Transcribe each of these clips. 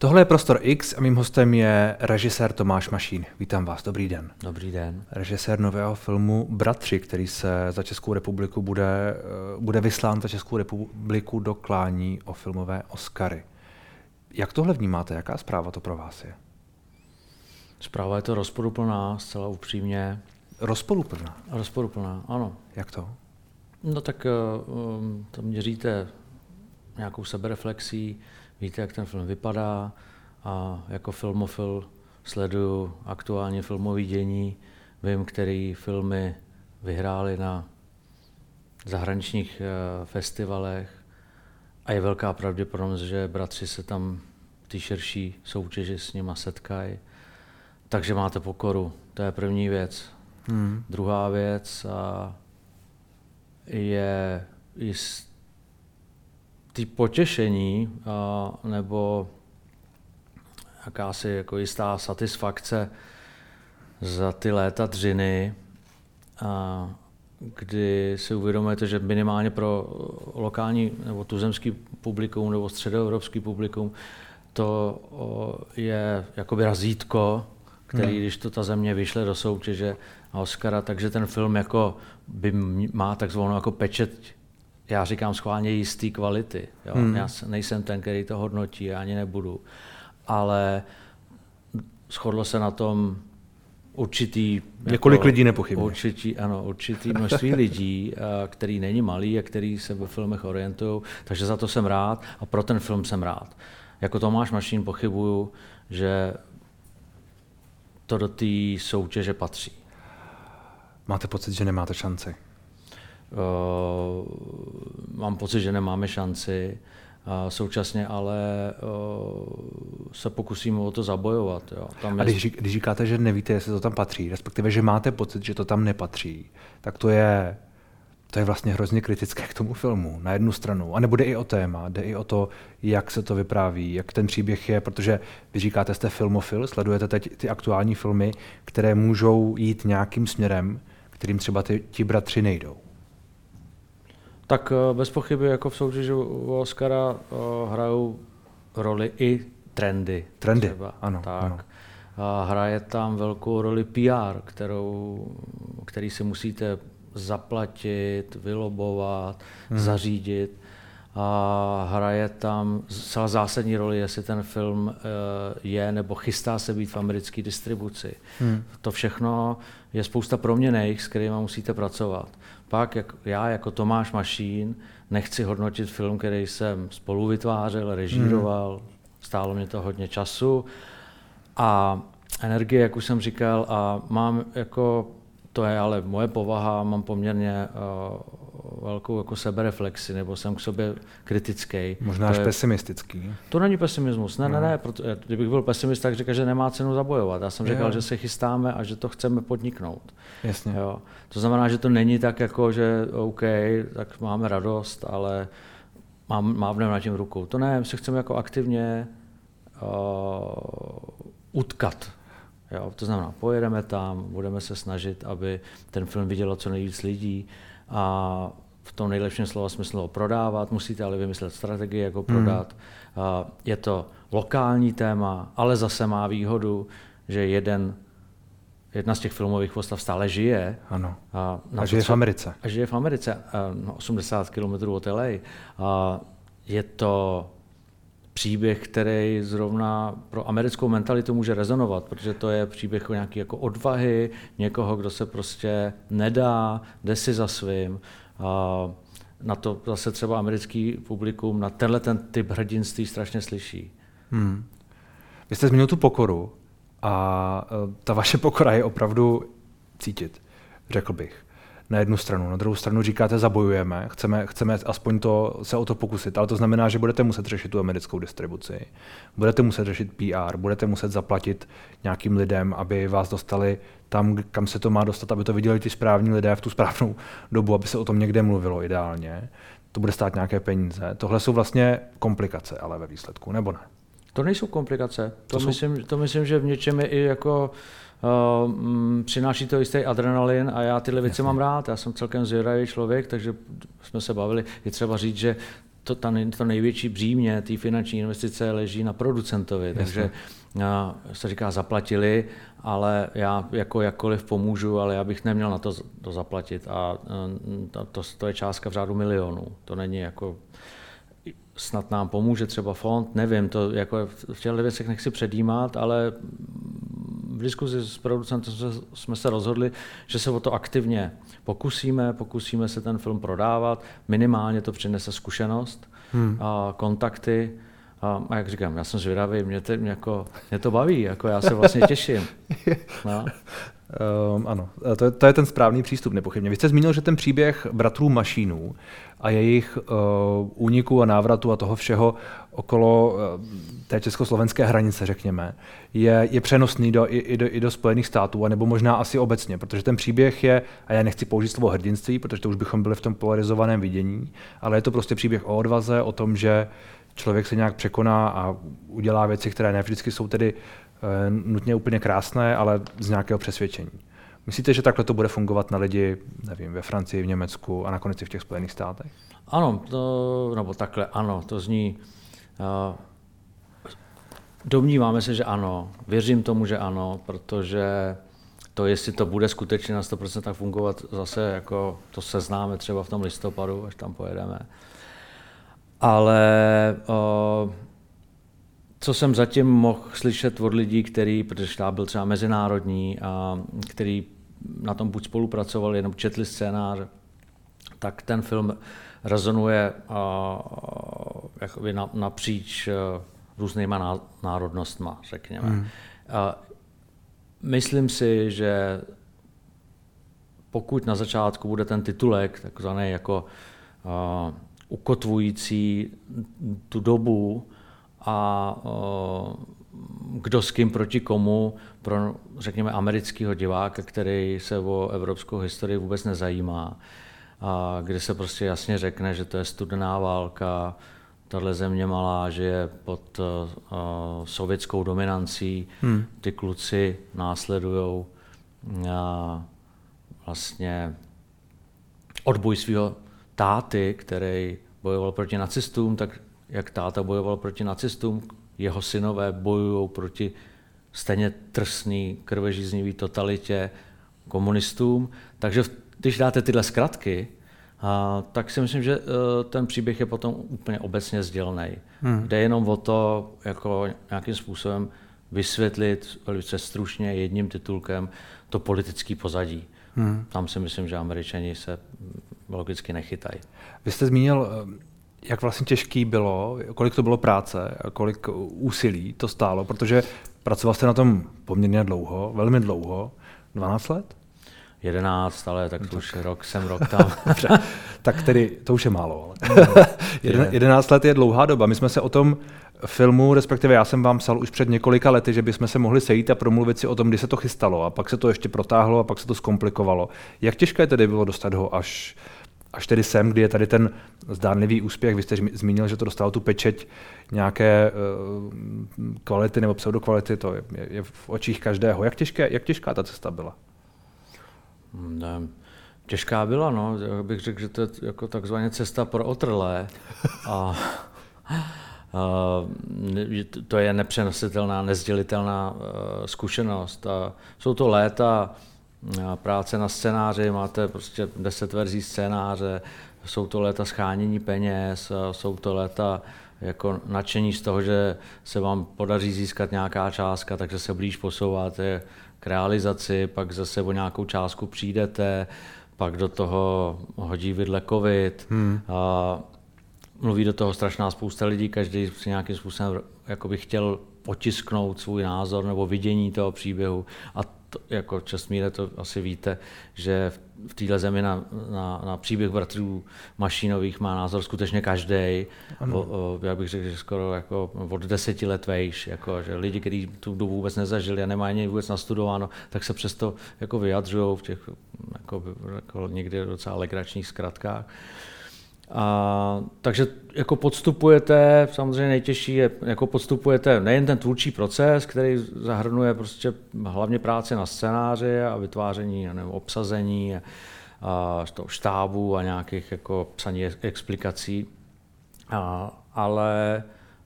Tohle je Prostor X a mým hostem je režisér Tomáš Mašín. Vítám vás, dobrý den. Dobrý den. Režisér nového filmu Bratři, který se za Českou republiku bude, eh, bude vyslán za Českou republiku do klání o filmové Oscary. Jak tohle vnímáte? Jaká zpráva to pro vás je? Zpráva je to rozporuplná, zcela upřímně. Rozporuplná? Rozporuplná, ano. Jak to? No tak um, to měříte nějakou sebereflexí, víte, jak ten film vypadá a jako filmofil sleduju aktuálně filmové dění, vím, který filmy vyhrály na zahraničních uh, festivalech a je velká pravděpodobnost, že bratři se tam ty širší soutěži s nima setkají. Takže máte pokoru, to je první věc. Hmm. Druhá věc a je jistý potěšení a, nebo jakási jako jistá satisfakce za ty léta dřiny, a, kdy si uvědomujete, že minimálně pro lokální nebo tuzemský publikum nebo středoevropský publikum to je jakoby razítko, který, hmm. když to ta země vyšle do soutěže a Oscara, takže ten film jako by má takzvanou jako pečet, já říkám schválně jistý kvality. Jo? Hmm. Já nejsem ten, který to hodnotí, já ani nebudu. Ale shodlo se na tom určitý... Několik jako, lidí nepochybně. Určitý, ano, určitý množství lidí, který není malý a který se ve filmech orientují, takže za to jsem rád a pro ten film jsem rád. Jako Tomáš Mašín pochybuju, že to do té soutěže patří. Máte pocit, že nemáte šanci? Uh, mám pocit, že nemáme šanci. Uh, současně ale uh, se pokusíme o to zabojovat. Jo. Tam A když, když říkáte, že nevíte, jestli to tam patří, respektive, že máte pocit, že to tam nepatří, tak to je to je vlastně hrozně kritické k tomu filmu, na jednu stranu. A nebude i o téma, jde i o to, jak se to vypráví, jak ten příběh je, protože vy říkáte, jste filmofil, sledujete teď ty aktuální filmy, které můžou jít nějakým směrem, kterým třeba ty, ti bratři nejdou. Tak eh, bez pochyby jako v soutěži u Oscara uh, hrajou roli i trendy. Trendy, třeba. ano. Tak. ano. A hraje tam velkou roli PR, kterou, který si musíte zaplatit, vylobovat, hmm. zařídit. A hraje tam celá zásadní roli, jestli ten film eh, je nebo chystá se být v americké distribuci. Hmm. To všechno je spousta proměných, s kterými musíte pracovat. Pak jak já jako Tomáš Mašín nechci hodnotit film, který jsem spolu vytvářel, režíroval, hmm. stálo mě to hodně času a energie, jak už jsem říkal, a mám jako to je ale moje povaha, mám poměrně uh, velkou jako sebereflexi, nebo jsem k sobě kritický. Možná až pesimistický. To není pesimismus, ne, no. ne, ne, proto, kdybych byl pesimist, tak říkal, že nemá cenu zabojovat. Já jsem říkal, že se chystáme a že to chceme podniknout. Jasně. Jo. To znamená, že to není tak jako, že OK, tak máme radost, ale mám, mávneme na tím rukou. To ne, my se chceme jako aktivně uh, utkat Jo, to znamená, pojedeme tam, budeme se snažit, aby ten film vidělo co nejvíc lidí a v tom nejlepším slova smyslu ho prodávat, musíte ale vymyslet strategii, jak ho hmm. prodat. Hmm. Je to lokální téma, ale zase má výhodu, že jeden jedna z těch filmových postav stále žije. Ano. A, a žije v Americe. A žije v Americe, 80 km od LA. A je to příběh, který zrovna pro americkou mentalitu může rezonovat, protože to je příběh o nějaké jako odvahy, někoho, kdo se prostě nedá, jde si za svým. A na to zase třeba americký publikum, na tenhle ten typ hrdinství strašně slyší. Hmm. Vy jste zmínil tu pokoru a e, ta vaše pokora je opravdu cítit, řekl bych na jednu stranu. Na druhou stranu říkáte, zabojujeme, chceme, chceme aspoň to, se o to pokusit, ale to znamená, že budete muset řešit tu americkou distribuci, budete muset řešit PR, budete muset zaplatit nějakým lidem, aby vás dostali tam, kam se to má dostat, aby to viděli ti správní lidé v tu správnou dobu, aby se o tom někde mluvilo ideálně. To bude stát nějaké peníze. Tohle jsou vlastně komplikace, ale ve výsledku, nebo ne? To nejsou komplikace. To, to, jsou... myslím, to myslím, že v něčem je i jako Uh, přináší to jistý adrenalin a já tyhle věci Jasně. mám rád. Já jsem celkem zvědavý člověk, takže jsme se bavili. Je třeba říct, že to, ta, to největší břímě té finanční investice leží na producentovi, Jasně. takže a, se říká zaplatili, ale já jako jakkoliv pomůžu, ale já bych neměl na to, to zaplatit a to, to, to je částka v řádu milionů. To není jako snad nám pomůže třeba fond, nevím, to jako v těchto věcech nechci předjímat, ale v diskuzi s producentem jsme se rozhodli, že se o to aktivně pokusíme, pokusíme se ten film prodávat, minimálně to přinese zkušenost, hmm. a kontakty, a, a jak říkám, já jsem zvědavý, mě, to, mě, jako, mě to baví, jako já se vlastně těším. No. Um, ano, to je, to je ten správný přístup, nepochybně. Vy jste zmínil, že ten příběh bratrů Mašínů a jejich uh, úniku a návratu a toho všeho okolo uh, té československé hranice, řekněme, je, je přenosný do, i, i, do, i do Spojených států, anebo možná asi obecně, protože ten příběh je, a já nechci použít slovo hrdinství, protože to už bychom byli v tom polarizovaném vidění, ale je to prostě příběh o odvaze, o tom, že člověk se nějak překoná a udělá věci, které ne vždycky jsou tedy nutně úplně krásné, ale z nějakého přesvědčení. Myslíte, že takhle to bude fungovat na lidi, nevím, ve Francii, v Německu a nakonec i v těch Spojených státech? Ano, to, nebo takhle ano, to zní. Uh, domníváme se, že ano, věřím tomu, že ano, protože to, jestli to bude skutečně na 100% tak fungovat, zase jako to se známe třeba v tom listopadu, až tam pojedeme. Ale uh, co jsem zatím mohl slyšet od lidí, který, protože štáb byl třeba mezinárodní a který na tom buď spolupracovali, nebo četli scénář, tak ten film rezonuje uh, na, napříč uh, různýma národnostma, řekněme. Hmm. Uh, myslím si, že pokud na začátku bude ten titulek, takzvaný jako uh, ukotvující tu dobu, a kdo s kým proti komu pro, řekněme, amerického diváka, který se o evropskou historii vůbec nezajímá, a kde se prostě jasně řekne, že to je studená válka, tahle země malá, že je pod uh, sovětskou dominancí, hmm. ty kluci následují uh, vlastně odboj svého táty, který bojoval proti nacistům, tak jak táta bojoval proti nacistům, jeho synové bojují proti stejně trsný, krvežíznivý totalitě komunistům. Takže když dáte tyhle zkratky, a, tak si myslím, že uh, ten příběh je potom úplně obecně sdělný. Hmm. Jde jenom o to, jako nějakým způsobem vysvětlit velice stručně jedním titulkem to politické pozadí. Hmm. Tam si myslím, že američani se logicky nechytají. Vy jste zmínil jak vlastně těžký bylo, kolik to bylo práce a kolik úsilí to stálo, protože pracoval jste na tom poměrně dlouho, velmi dlouho, 12 let? 11, ale tak, tak. už rok jsem rok tam. tak tedy to už je málo. Ale. Jeden, 11 let je dlouhá doba. My jsme se o tom filmu, respektive já jsem vám psal už před několika lety, že bychom se mohli sejít a promluvit si o tom, kdy se to chystalo a pak se to ještě protáhlo a pak se to zkomplikovalo. Jak těžké tedy bylo dostat ho až až tedy sem, kdy je tady ten zdánlivý úspěch, vy jste zmínil, že to dostalo tu pečeť nějaké uh, kvality nebo pseudokvality, to je, je v očích každého. Jak, těžké, jak těžká ta cesta byla? Ne, těžká byla, no. Já bych řekl, že to je jako takzvaně cesta pro otrlé. A, a, to je nepřenositelná, nezdělitelná uh, zkušenost. A jsou to léta práce na scénáři, máte prostě deset verzí scénáře, jsou to léta schánění peněz, jsou to léta jako nadšení z toho, že se vám podaří získat nějaká částka, takže se blíž posouváte k realizaci, pak zase o nějakou částku přijdete, pak do toho hodí vidle covid, hmm. a mluví do toho strašná spousta lidí, každý si nějakým způsobem jako by chtěl otisknout svůj názor nebo vidění toho příběhu a to, jako Čestmíre to asi víte, že v téhle zemi na, na, na příběh bratrů Mašínových má názor skutečně každý. Já bych řekl, že skoro jako od deseti let vejš, jako, že lidi, kteří tu dobu vůbec nezažili a nemají ani vůbec nastudováno, tak se přesto jako vyjadřují v těch jako, jako někdy docela legračních zkratkách. A, takže jako podstupujete, samozřejmě nejtěžší je, jako podstupujete nejen ten tvůrčí proces, který zahrnuje prostě hlavně práci na scénáři a vytváření nevím, obsazení a, a štábu a nějakých jako psaní explikací, A, ale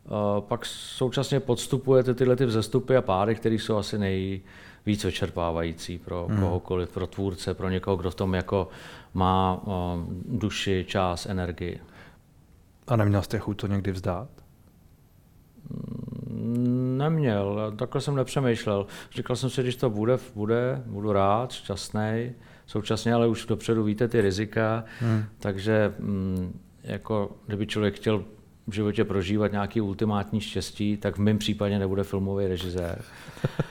a, pak současně podstupujete tyhle ty vzestupy a pády, které jsou asi nejvíc vyčerpávající pro hmm. kohokoliv, pro tvůrce, pro někoho, kdo v tom jako má a, duši, čas, energii. A neměl jste chuť to někdy vzdát? Mm, neměl, takhle jsem nepřemýšlel. Říkal jsem si, když to bude, bude, budu rád, šťastný. Současně ale už dopředu víte ty rizika, hmm. takže mm, jako kdyby člověk chtěl v životě prožívat nějaký ultimátní štěstí, tak v mém případě nebude filmový režisér.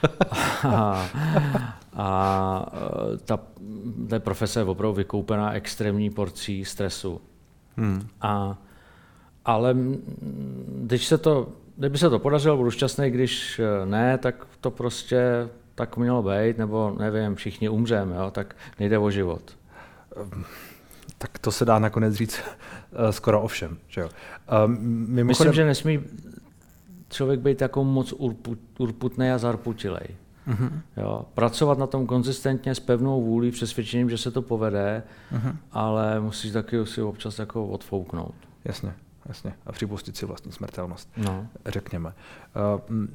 a, a ta, ta profese je opravdu vykoupená extrémní porcí stresu. Hmm. A, ale když se to kdyby se to podařilo, budu šťastný, když eh, ne, tak to prostě tak mělo být, nebo nevím, všichni umřeme, jo, tak nejde o život. Ehm, tak to se dá nakonec říct eh, skoro o všem. Že jo? Um, mimochodem... Myslím, že nesmí člověk být jako moc urput, urputný a zarputilej. Uh-huh. Jo, pracovat na tom konzistentně s pevnou vůlí, přesvědčením, že se to povede, uh-huh. ale musíš taky si občas jako odfouknout. Jasně jasně. A připustit si vlastní smrtelnost, no. řekněme. Uh,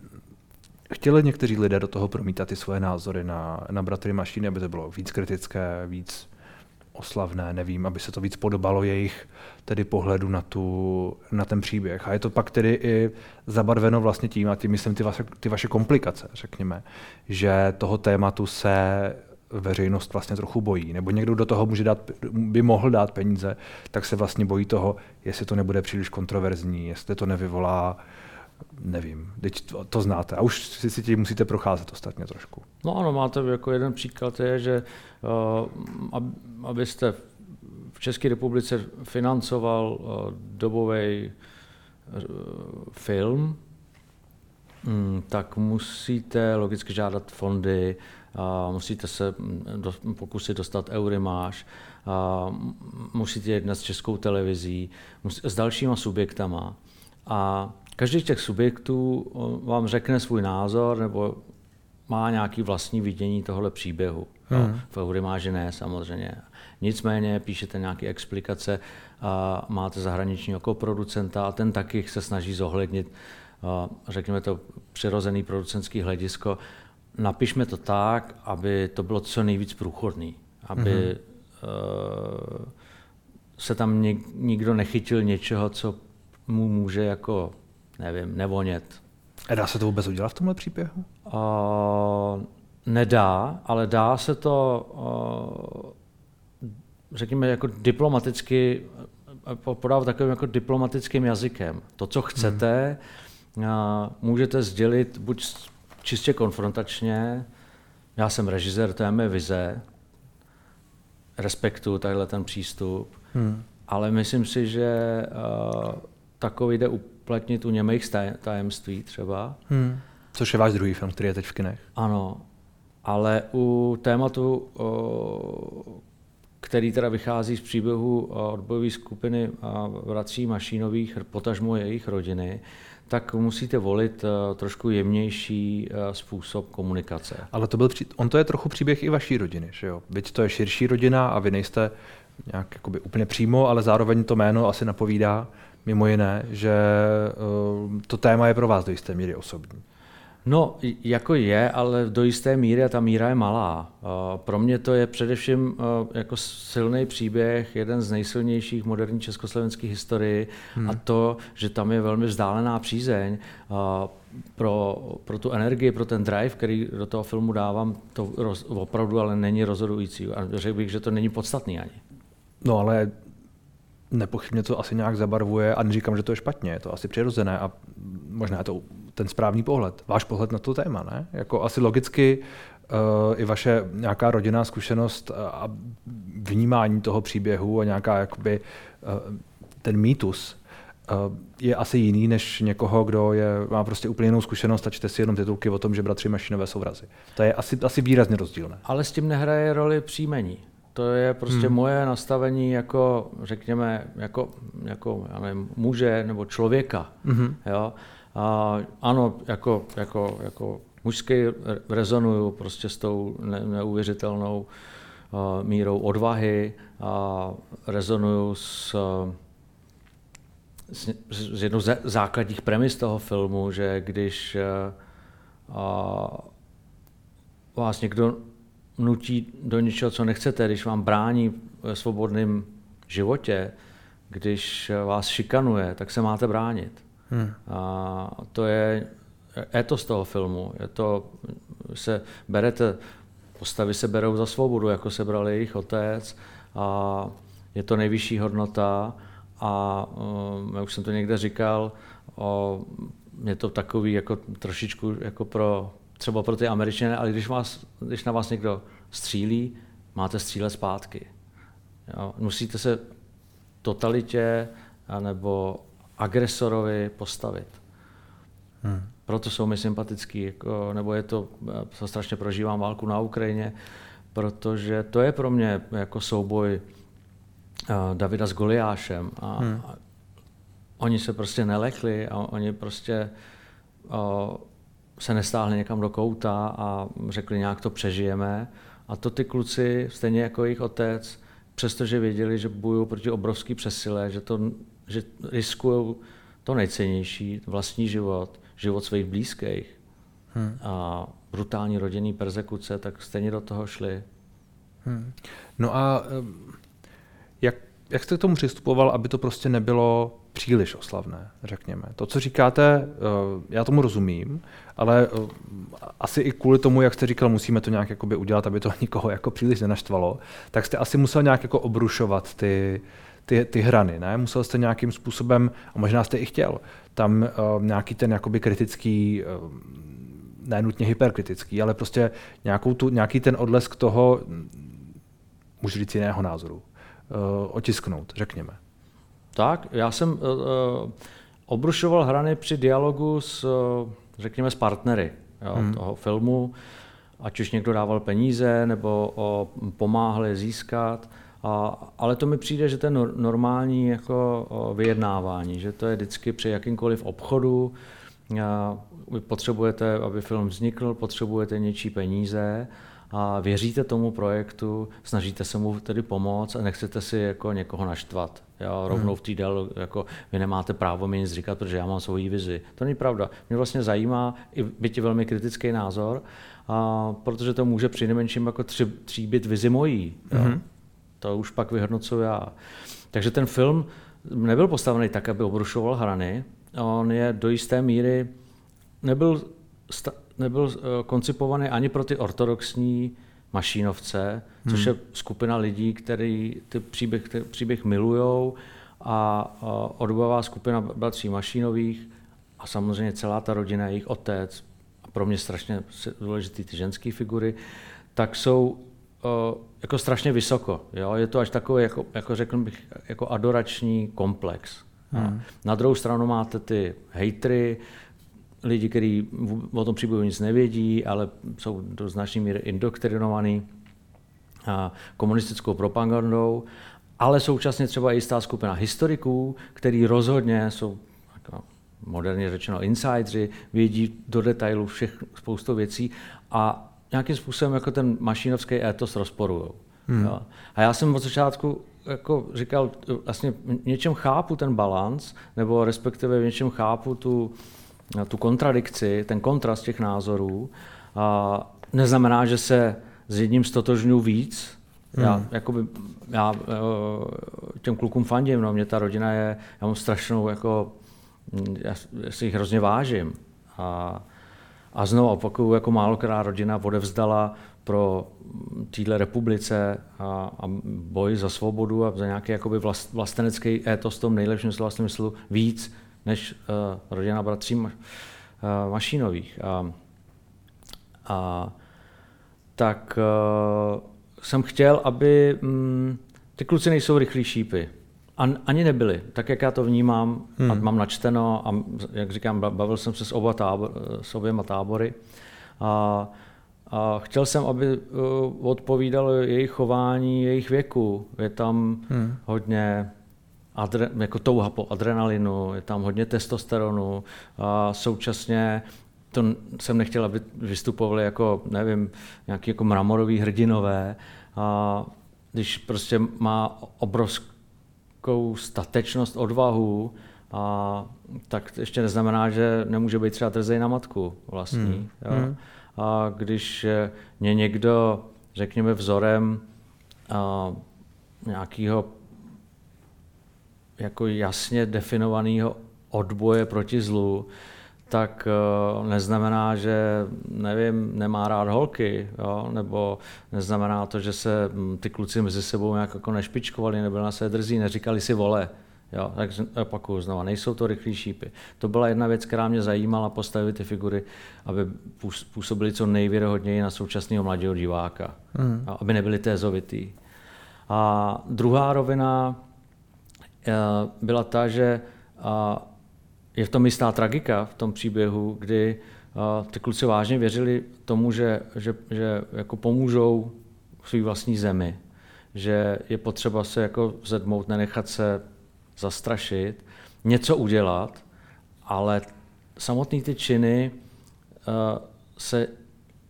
chtěli někteří lidé do toho promítat ty svoje názory na, na bratry mašiny, aby to bylo víc kritické, víc oslavné, nevím, aby se to víc podobalo jejich tedy pohledu na, tu, na ten příběh. A je to pak tedy i zabarveno vlastně tím, a tím myslím ty vaše, ty vaše komplikace, řekněme, že toho tématu se veřejnost vlastně trochu bojí, nebo někdo do toho může dát, by mohl dát peníze, tak se vlastně bojí toho, jestli to nebude příliš kontroverzní, jestli to nevyvolá, nevím, teď to, to znáte a už si, si tím musíte procházet ostatně trošku. No ano, máte jako jeden příklad je, že uh, abyste v České republice financoval uh, dobový uh, film, um, tak musíte logicky žádat fondy, musíte se mm, do, pokusit dostat Eurimáš, a musíte jednat s českou televizí, s dalšíma subjektama. A každý z těch subjektů vám řekne svůj názor nebo má nějaký vlastní vidění tohle příběhu. Hmm. No, v Eurimáži ne, samozřejmě. Nicméně píšete nějaké explikace, a máte zahraničního producenta a ten taky se snaží zohlednit, řekněme to, přirozený producentský hledisko napišme to tak, aby to bylo co nejvíc průchodný, aby mm-hmm. uh, se tam nik, nikdo nechytil něčeho, co mu může jako, nevím, nevonět. A dá se to vůbec udělat v tomhle příběhu? Uh, nedá, ale dá se to, uh, řekněme, jako diplomaticky, podávat takovým jako diplomatickým jazykem. To, co chcete, hmm. uh, můžete sdělit buď čistě konfrontačně. Já jsem režisér, to je mé vize, respektuju takhle ten přístup, hmm. ale myslím si, že uh, takový jde uplatnit u němých tajemství třeba. Hmm. Což je váš druhý film, který je teď v kinech. Ano, ale u tématu, který teda vychází z příběhu odbojové skupiny vrací Mašínových, potažmo jejich rodiny, tak musíte volit trošku jemnější způsob komunikace. Ale to byl, on to je trochu příběh i vaší rodiny, že jo? Byť to je širší rodina a vy nejste nějak jakoby úplně přímo, ale zároveň to jméno asi napovídá mimo jiné, že uh, to téma je pro vás do jisté míry osobní. No, jako je, ale do jisté míry a ta míra je malá. Pro mě to je především jako silný příběh, jeden z nejsilnějších moderní československých historii hmm. a to, že tam je velmi vzdálená přízeň pro, pro tu energii, pro ten drive, který do toho filmu dávám, to roz, opravdu ale není rozhodující. A řekl bych, že to není podstatný ani. No ale nepochybně to asi nějak zabarvuje a neříkám, že to je špatně, je to asi přirozené a možná je to ten správný pohled, váš pohled na to téma, ne? Jako asi logicky uh, i vaše nějaká rodinná zkušenost a vnímání toho příběhu a nějaká jakoby uh, ten mýtus uh, je asi jiný než někoho, kdo je, má prostě úplně jinou zkušenost a čte si jenom titulky o tom, že bratři Mašinové jsou vrazy. To je asi, asi výrazně rozdílné. Ale s tím nehraje roli příjmení. To je prostě hmm. moje nastavení jako, řekněme, jako, jako já nevím, muže nebo člověka. Hmm. Jo? A ano, jako, jako, jako mužský rezonuju prostě s tou ne, neuvěřitelnou uh, mírou odvahy a rezonuju s, z jednou z základních premis toho filmu, že když a, vás někdo nutí do něčeho, co nechcete, když vám brání ve svobodném životě, když vás šikanuje, tak se máte bránit. Hmm. A to je etos toho filmu. Je to, se berete, postavy se berou za svobodu, jako se bral jejich otec a je to nejvyšší hodnota a um, já už jsem to někde říkal, o, je to takový jako trošičku jako pro, třeba pro ty Američany, ale když, vás, když na vás někdo střílí, máte střílet zpátky. Jo? Musíte se totalitě nebo agresorovi postavit. Hmm. Proto jsou mi sympatický, jako, nebo je to, já strašně prožívám válku na Ukrajině, protože to je pro mě jako souboj uh, Davida s Goliášem. A, hmm. a oni se prostě nelekli a oni prostě uh, se nestáhli někam do kouta a řekli, nějak to přežijeme. A to ty kluci, stejně jako jejich otec, přestože věděli, že bojují proti obrovský přesile, že, to, že riskují to nejcennější, vlastní život, život svých blízkých hmm. a brutální rodinný persekuce, tak stejně do toho šli. Hmm. No a jak, jak jste k tomu přistupoval, aby to prostě nebylo příliš oslavné, řekněme. To, co říkáte, eh, já tomu rozumím, ale eh, asi i kvůli tomu, jak jste říkal, musíme to nějak jakoby udělat, aby to nikoho jako příliš nenaštvalo, tak jste asi musel nějak jako obrušovat ty, ty, ty hrany, ne? Musel jste nějakým způsobem, a možná jste i chtěl, tam uh, nějaký ten jakoby kritický, ne nutně hyperkritický, ale prostě nějakou tu, nějaký ten odlesk toho, můžu říct jiného názoru, otisknout, řekněme. Tak, já jsem uh, obrušoval hrany při dialogu s, uh, řekněme, s partnery jo, hmm. toho filmu, ať už někdo dával peníze nebo o, pomáhal je získat. A, ale to mi přijde, že to je normální jako vyjednávání, že to je vždycky při jakýmkoliv obchodu. Vy potřebujete, aby film vznikl, potřebujete něčí peníze a věříte tomu projektu, snažíte se mu tedy pomoct a nechcete si jako někoho naštvat. Já rovnou v té del, jako vy nemáte právo mi nic říkat, protože já mám svoji vizi. To není pravda. Mě vlastně zajímá, i byť velmi kritický názor, a protože to může při nejmenším jako tři, tříbit vizi mojí. Mm-hmm. To už pak vyhodnocuji já. Takže ten film nebyl postavený tak, aby obrušoval hrany. On je do jisté míry nebyl, nebyl eh, koncipovaný ani pro ty ortodoxní mašínovce, hmm. což je skupina lidí, který ty příběh, ty příběh milujou a, odbojová skupina bratří Mašínových a samozřejmě celá ta rodina, jejich otec, a pro mě strašně důležitý ty ženské figury, tak jsou jako strašně vysoko. Jo? Je to až takový, jako, jako řekl bych, jako adorační komplex. Hmm. Na druhou stranu máte ty hejtry, lidi, kteří o tom příběhu nic nevědí, ale jsou do značné míry indoktrinovaní komunistickou propagandou, ale současně třeba i jistá skupina historiků, který rozhodně jsou jako moderně řečeno insidři, vědí do detailu všech spoustu věcí a nějakým způsobem jako ten mašinovský étos rozporují. Hmm. A já jsem od začátku jako říkal, vlastně v něčem chápu ten balans, nebo respektive v něčem chápu tu, tu kontradikci, ten kontrast těch názorů. A neznamená, že se s jedním stotožňuji víc. Hmm. Já, jakoby, já eh, těm klukům fandím, no, mě ta rodina je, já mám strašnou, jako, já, si jich hrozně vážím. A, a znovu opakuju, jako málo která rodina odevzdala pro téhle republice a, a boj za svobodu a za nějaký jakoby vlast, vlastenecký étos v tom nejlepším slova smyslu víc než uh, rodina bratří uh, Mašínových. A, a tak uh, jsem chtěl, aby um, ty kluci nejsou rychlí šípy. An, ani nebyli, tak jak já to vnímám hmm. a mám načteno a jak říkám, bavil jsem se s, oba tábor, s oběma tábory a, a chtěl jsem, aby odpovídalo jejich chování, jejich věku. Je tam hmm. hodně adre, jako touha po adrenalinu, je tam hodně testosteronu a současně to jsem nechtěl, aby vystupovali jako, nevím, nějaký jako mramorový hrdinové. A když prostě má obrovskou statečnost, odvahu a tak ještě neznamená, že nemůže být třeba trzej na matku vlastní. Hmm. Jo? Hmm. A když mě někdo, řekněme, vzorem a, nějakého jako jasně definovaného odboje proti zlu, tak uh, neznamená, že nevím, nemá rád holky, jo? nebo neznamená to, že se hm, ty kluci mezi sebou nějak jako nešpičkovali, nebo na se drzí, neříkali si vole. Jo, tak opakuju znova, nejsou to rychlí šípy. To byla jedna věc, která mě zajímala postavit ty figury, aby působily co nejvěrohodněji na současného mladého diváka, mm. aby nebyly tézovitý. A druhá rovina byla ta, že je v tom jistá tragika v tom příběhu, kdy uh, ty kluci vážně věřili tomu, že, že, že jako pomůžou své vlastní zemi, že je potřeba se jako vzedmout, nenechat se zastrašit, něco udělat, ale samotné ty činy uh, se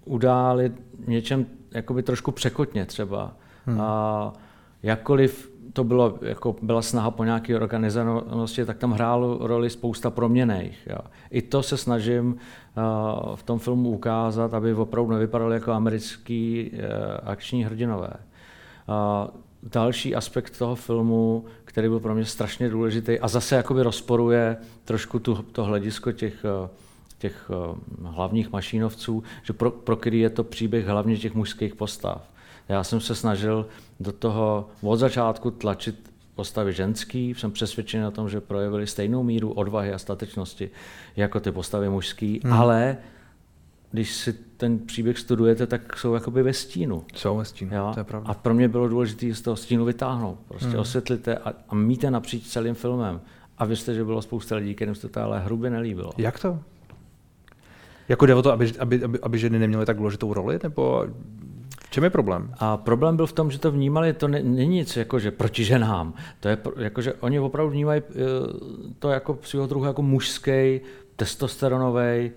udály něčem jakoby trošku překotně třeba. Hmm. A jakkoliv to bylo, jako byla snaha po nějaké organizovanosti, tak tam hrálo roli spousta proměnejch. Jo. I to se snažím uh, v tom filmu ukázat, aby opravdu nevypadaly jako americký uh, akční hrdinové. Uh, další aspekt toho filmu, který byl pro mě strašně důležitý a zase jakoby rozporuje trošku tu, to hledisko těch, těch hlavních mašínovců, že pro, pro který je to příběh hlavně těch mužských postav. Já jsem se snažil do toho od začátku tlačit postavy ženský, jsem přesvědčen o tom, že projevili stejnou míru odvahy a statečnosti jako ty postavy mužský, hmm. ale když si ten příběh studujete, tak jsou jakoby ve stínu. Jsou ve stínu, jo? to je pravda. A pro mě bylo důležité z toho stínu vytáhnout. Prostě hmm. osvětlíte a, a míte napříč celým filmem. A věřte, že bylo spousta lidí, kterým se to ale hrubě nelíbilo. Jak to? Jako jde o to, aby, aby, aby, aby ženy neměly tak důležitou roli? Nebo v čem je problém? A problém byl v tom, že to vnímali, to ne, není nic jako, že proti ženám. To je jako, že oni opravdu vnímají eh, to jako svého druhu jako mužský, testosteronový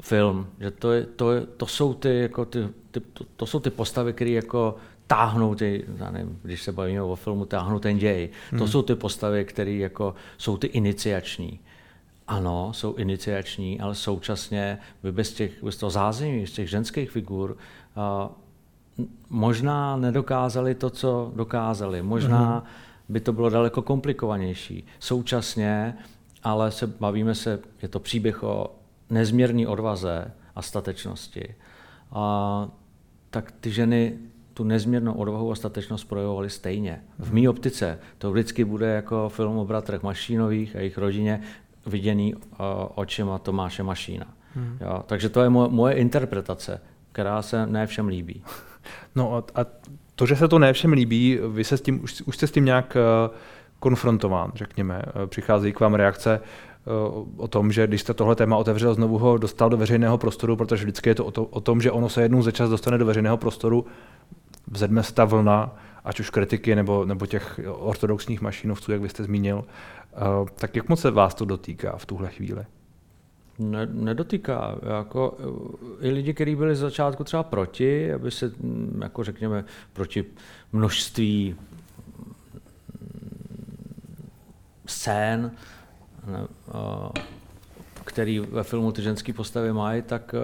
film. Že to, je, to, je, to jsou ty, jako ty, ty to, to, jsou ty postavy, které jako táhnou ty, já nevím, když se bavíme o filmu, táhnou ten děj. Hmm. To jsou ty postavy, které jako jsou ty iniciační. Ano, jsou iniciační, ale současně by bez, těch, bez toho zázemí, z těch ženských figur, uh, možná nedokázali to, co dokázali. Možná mm. by to bylo daleko komplikovanější. Současně, ale se bavíme se, je to příběh o nezměrné odvaze a statečnosti. A tak ty ženy tu nezměrnou odvahu a statečnost projevovaly stejně. V mý optice to vždycky bude jako film o bratrech Mašínových a jejich rodině viděný uh, očima Tomáše Mašína. Hmm. Jo, takže to je moje, moje interpretace, která se ne všem líbí. No a, a to, že se to ne všem líbí, vy se s tím, už, už jste s tím nějak uh, konfrontován, řekněme. Uh, přicházejí k vám reakce uh, o tom, že když jste tohle téma otevřel, znovu ho dostal do veřejného prostoru, protože vždycky je to o, to o tom, že ono se jednou za čas dostane do veřejného prostoru, vzedme se ta vlna, ať už kritiky nebo, nebo těch ortodoxních mašinovců, jak vy jste zmínil. Tak jak moc se vás to dotýká v tuhle chvíli? Ne, nedotýká. Jako, I lidi, kteří byli z začátku třeba proti, aby se, mm, jako řekněme, proti množství scén, ne, který ve filmu ty ženské postavy mají, tak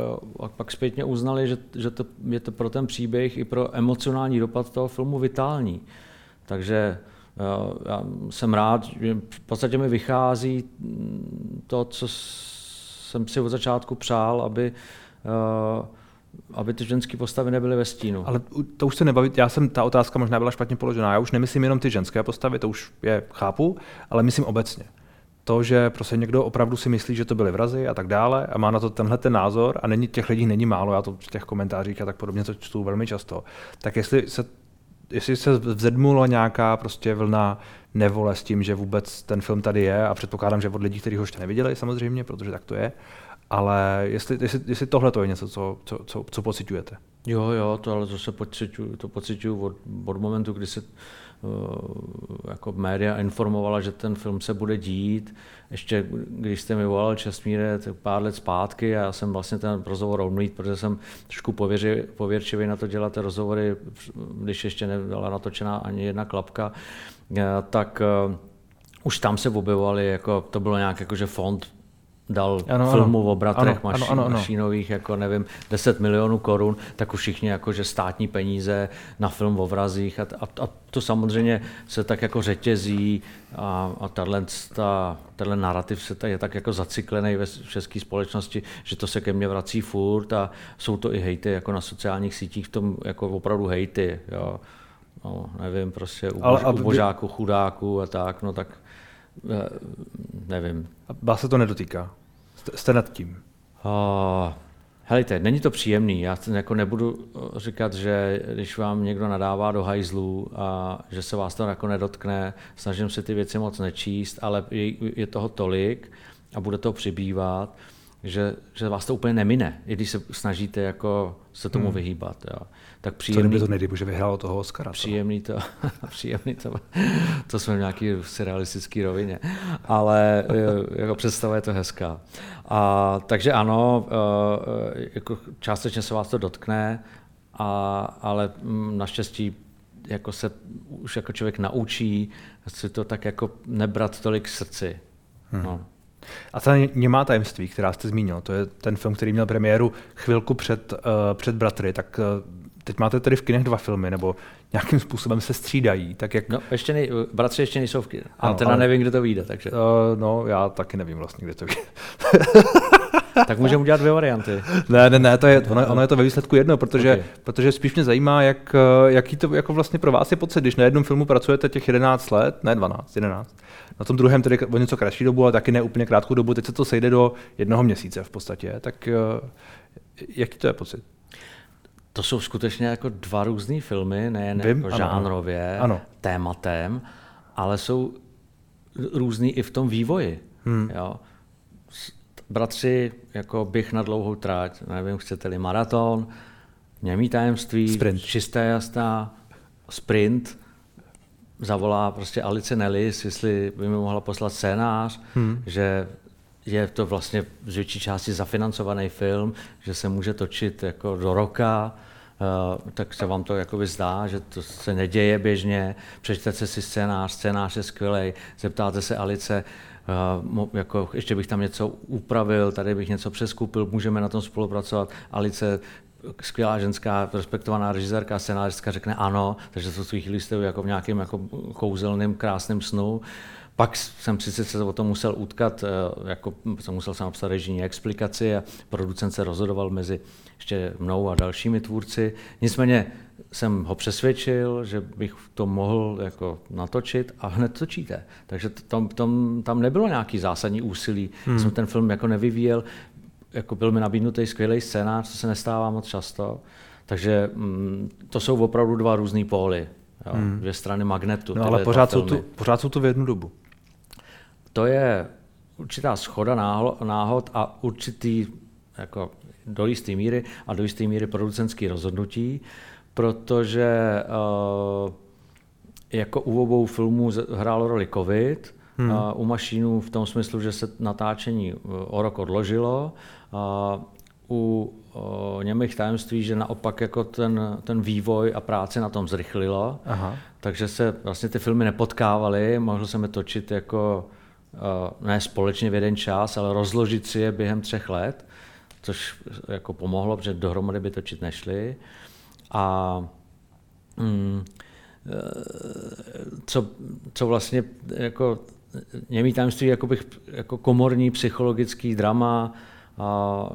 pak zpětně uznali, že, že to je to pro ten příběh i pro emocionální dopad toho filmu vitální. Takže já jsem rád, že v podstatě mi vychází to, co jsem si od začátku přál, aby uh, aby ty ženské postavy nebyly ve stínu. Ale to už se nebaví, já jsem, ta otázka možná byla špatně položená. Já už nemyslím jenom ty ženské postavy, to už je chápu, ale myslím obecně. To, že prostě někdo opravdu si myslí, že to byly vrazy a tak dále a má na to tenhle ten názor a není, těch lidí není málo, já to v těch komentářích a tak podobně to čtu velmi často, tak jestli se jestli se vzedmula nějaká prostě vlna nevole s tím, že vůbec ten film tady je a předpokládám, že od lidí, kteří ho ještě neviděli samozřejmě, protože tak to je, ale jestli, jestli, jestli tohle to je něco, co, co, co, co pocitujete. Jo, jo, to ale to se pocituju, to pocituju od, od momentu, kdy se uh, jako média informovala, že ten film se bude dít. Ještě když jste mi volal Česmíre pár let zpátky a já jsem vlastně ten rozhovor odmít, protože jsem trošku pověři, pověrčivý na to dělat ty rozhovory, když ještě nebyla natočená ani jedna klapka, tak uh, už tam se objevovali, jako to bylo nějak jako, že fond dal ano, filmu ano. o bratrech ano, mašín, ano, ano, mašínových, jako nevím, 10 milionů korun, tak už všichni jako, že státní peníze na film o vrazích a, a, a to samozřejmě se tak jako řetězí a, a tato, ta, tenhle narrativ se je tak jako zacyklený ve české společnosti, že to se ke mně vrací furt a jsou to i hejty jako na sociálních sítích, v tom jako opravdu hejty, jo. No, nevím, prostě u, Ale, u božáku, chudáku a tak, no tak Eh, nevím. A vás se to nedotýká? Jste, jste nad tím? Uh, helejte, není to příjemný. Já jako nebudu eh, říkat, že když vám někdo nadává do hajzlu a že se vás to jako nedotkne, snažím se ty věci moc nečíst, ale je, je toho tolik a bude to přibývat, že, že vás to úplně nemine, i když se snažíte jako se tomu hmm. vyhýbat. Jo. Tak příjemný, Co kdyby to nedej, že vyhrálo toho Oscara? Příjemný to, příjemný to, to jsme v nějaký surrealistický rovině, ale eh, jako představa je to hezká. A, takže ano, eh, jako částečně se vás to dotkne, a, ale mm, naštěstí jako se už jako člověk naučí si to tak jako nebrat tolik k srdci. Hmm. No. A ta Němá tajemství, která jste zmínil, to je ten film, který měl premiéru chvilku před, uh, před Bratry, tak uh, teď máte tedy v kinech dva filmy, nebo nějakým způsobem se střídají. Tak jak... No, ještě nej, bratři ještě nejsou v kinech. A teda ale... nevím, kde to vyjde. Takže... Uh, no, já taky nevím vlastně, kde to vyjde. tak můžeme udělat dvě varianty. Ne, ne, ne, to je, ono, ono je to ve výsledku jedno, protože, okay. protože spíš mě zajímá, jak, jaký to jako vlastně pro vás je pocit, když na jednom filmu pracujete těch 11 let, ne 12, 11, na tom druhém tedy o něco kratší dobu, ale taky ne úplně krátkou dobu, teď se to sejde do jednoho měsíce v podstatě, tak jaký to je pocit? To jsou skutečně jako dva různé filmy, nejen Vím, jako ano, žánrově, ano. tématem, ale jsou různý i v tom vývoji. Hmm. Jo. Bratři, jako bych na dlouhou tráť, nevím, chcete-li maraton, němý tajemství, sprint. čisté jasná, sprint, zavolá prostě Alice Nellis, jestli by mi mohla poslat scénář, hmm. že je to vlastně z větší části zafinancovaný film, že se může točit jako do roka, uh, tak se vám to jakoby zdá, že to se neděje běžně, přečtete si scénář, scénář je skvělý, zeptáte se Alice, jako ještě bych tam něco upravil, tady bych něco přeskupil, můžeme na tom spolupracovat. Alice skvělá ženská, respektovaná režisérka, scénáristka řekne ano, takže to v chvíli jste jako v nějakém jako kouzelném, krásném snu. Pak jsem sice se o tom musel utkat, eh, jako jsem musel jsem napsat režijní explikaci a producent se rozhodoval mezi ještě mnou a dalšími tvůrci. Nicméně jsem ho přesvědčil, že bych to mohl jako natočit a hned točíte. Takže tam, tam, tam nebylo nějaký zásadní úsilí. Hmm. Jsem ten film jako nevyvíjel jako byl mi nabídnutý skvělý scénář, co se nestává moc často. Takže mm, to jsou opravdu dva různé póly. Jo, hmm. Dvě strany magnetu. No ale pořád jsou, tu, pořád jsou tu v jednu dobu. To je určitá schoda náhod a určitý jako do jisté míry a do jisté míry producentský rozhodnutí, protože uh, jako u obou filmů hrálo roli covid, hmm. uh, u mašínů v tom smyslu, že se natáčení eh, o rok odložilo, u němých tajemství, že naopak jako ten, ten vývoj a práce na tom zrychlilo, Aha. takže se vlastně ty filmy nepotkávaly, mohl jsem je točit jako ne společně v jeden čas, ale rozložit si je během třech let, což jako pomohlo, protože dohromady by točit nešli. A mm, e, co, co vlastně jako němý tajemství jako, bych, jako komorní psychologický drama, a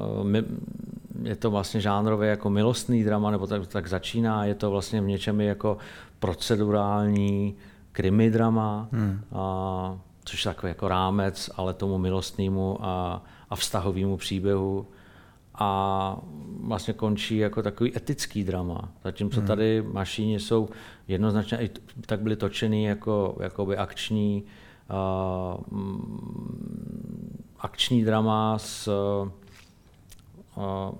je to vlastně žánrově jako milostný drama, nebo tak, tak začíná, je to vlastně v něčem jako procedurální krimi drama, hmm. a, což je takový jako rámec, ale tomu milostnému a, a vztahovému příběhu a vlastně končí jako takový etický drama. Zatímco hmm. tady mašíny jsou jednoznačně, i tak byly točeny jako jakoby akční uh, akční drama s uh,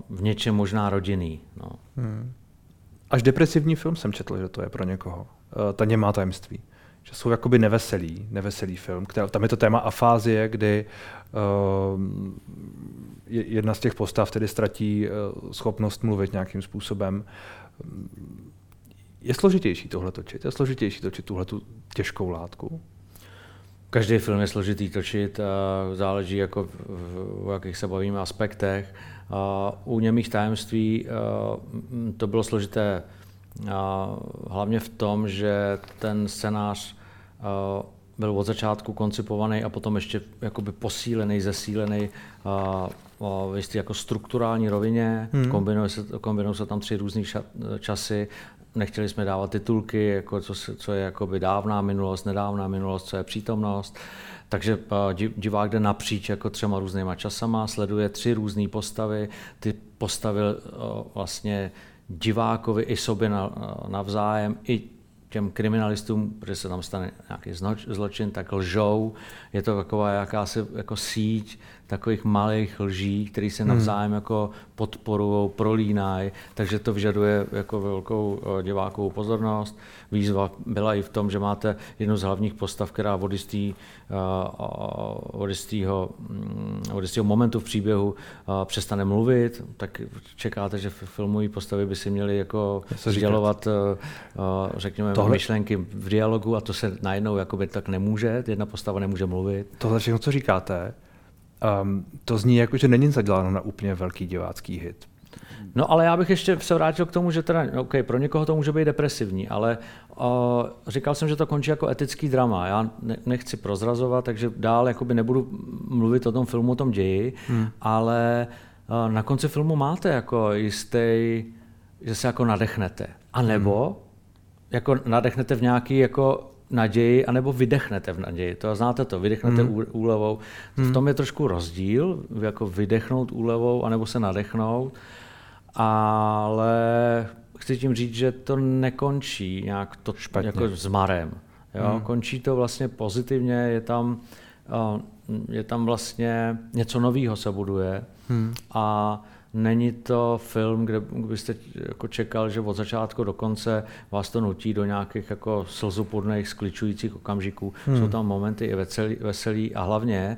v něčem možná rodinný. No. Hmm. Až depresivní film jsem četl, že to je pro někoho. Uh, ta němá tajemství. Že jsou jakoby neveselý, neveselý film. Který, tam je to téma afázie, kdy uh, jedna z těch postav tedy ztratí uh, schopnost mluvit nějakým způsobem. Je složitější tohle točit? Je složitější točit tuhle tu těžkou látku? Každý film je složitý točit, záleží jako v, v jakých se bavíme aspektech. U němých tajemství to bylo složité hlavně v tom, že ten scénář byl od začátku koncipovaný a potom ještě jakoby posílený, zesílený v jistý jako strukturální rovině. Hmm. Kombinují se, kombinují se tam tři různé časy. Nechtěli jsme dávat titulky, jako co, co je jakoby dávná minulost, nedávná minulost, co je přítomnost. Takže divák jde napříč jako třema různýma časama, sleduje tři různé postavy. Ty postavy vlastně divákovi i sobě navzájem, i těm kriminalistům, protože se tam stane nějaký zločin, tak lžou. Je to taková jakási jako síť takových malých lží, které se hmm. navzájem hmm. jako podporují, prolínají, takže to vyžaduje jako velkou eh, divákovou pozornost. Výzva byla i v tom, že máte jednu z hlavních postav, která od, jistý, eh, od, jistýho, od jistýho momentu v příběhu eh, přestane mluvit, tak čekáte, že filmují postavy by si měly jako sdělovat, řekněme, Tohle... myšlenky v dialogu a to se najednou jakoby tak nemůže, jedna postava nemůže mluvit. Tohle všechno, co říkáte, um, to zní jako, že není zaděláno na úplně velký divácký hit. No ale já bych ještě se vrátil k tomu, že teda, OK, pro někoho to může být depresivní, ale uh, říkal jsem, že to končí jako etický drama. Já ne, nechci prozrazovat, takže dál jakoby nebudu mluvit o tom filmu, o tom ději, hmm. ale uh, na konci filmu máte jako jistý, že se jako nadechnete. A nebo hmm. jako nadechnete v nějaký jako naději, anebo vydechnete v naději. To znáte to, vydechnete hmm. úlevou. Hmm. V tom je trošku rozdíl, jako vydechnout úlevou, anebo se nadechnout. Ale chci tím říct, že to nekončí nějak to Špatně. jako zmarem. Jo? Hmm. Končí to vlastně pozitivně, je tam, je tam vlastně něco nového se buduje. Hmm. A Není to film, kde byste jako čekal, že od začátku do konce vás to nutí do nějakých jako slzupodných, skličujících okamžiků. Hmm. Jsou tam momenty i veselý, veselý a hlavně,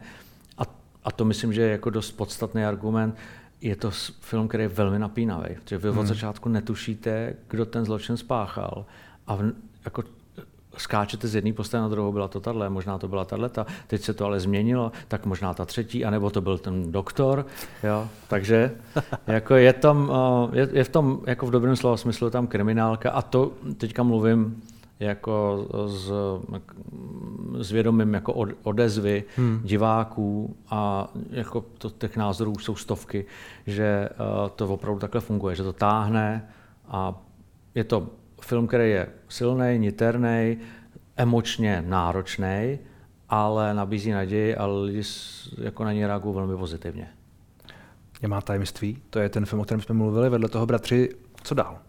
a, a to myslím, že je jako dost podstatný argument, je to film, který je velmi napínavý, protože vy hmm. od začátku netušíte, kdo ten zločin spáchal. A v, jako skáčete z jedné postavy na druhou, byla to tahle, možná to byla tahle, teď se to ale změnilo, tak možná ta třetí, anebo to byl ten doktor, jo, takže jako je, tam, eh, je, je v tom, jako v dobrém slova smyslu, tam kriminálka a to teďka mluvím jako s, s vědomím jako odezvy hmm. diváků a jako to, těch názorů jsou stovky, že uh, to opravdu takhle funguje, že to táhne a je to film, který je silný, niterný, emočně náročný, ale nabízí naději a lidi jako na něj reagují velmi pozitivně. má tajemství, to je ten film, o kterém jsme mluvili, vedle toho bratři, co dál?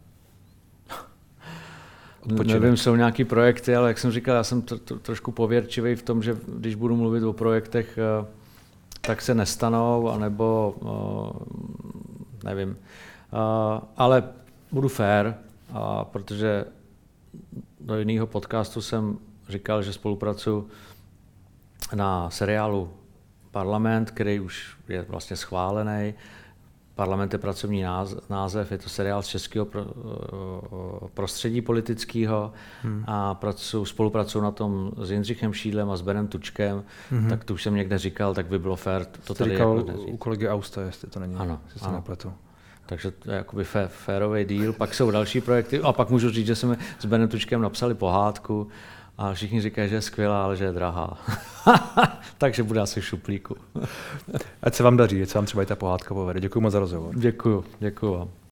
Odpočinek. Nevím, jsou nějaký projekty, ale jak jsem říkal, já jsem to, to, trošku pověrčivý v tom, že když budu mluvit o projektech, eh, tak se nestanou, anebo eh, nevím. Eh, ale budu fair, a protože do jiného podcastu jsem říkal, že spolupracuji na seriálu Parlament, který už je vlastně schválený. Parlament je pracovní název, je to seriál z českého prostředí politického hmm. a pracuji, spolupracuji na tom s Jindřichem Šídlem a s Benem Tučkem, hmm. tak to už jsem někde říkal, tak by bylo fér to tady říkal jako u kolegy Austa, jestli to není, ano, jestli se nepletu. Takže to je jakoby fé, férový díl. Pak jsou další projekty a pak můžu říct, že jsme s Benetučkem napsali pohádku a všichni říkají, že je skvělá, ale že je drahá. Takže bude asi v šuplíku. ať se vám daří, ať se vám třeba i ta pohádka povede. Děkuji moc za rozhovor. Děkuji, děkuji vám.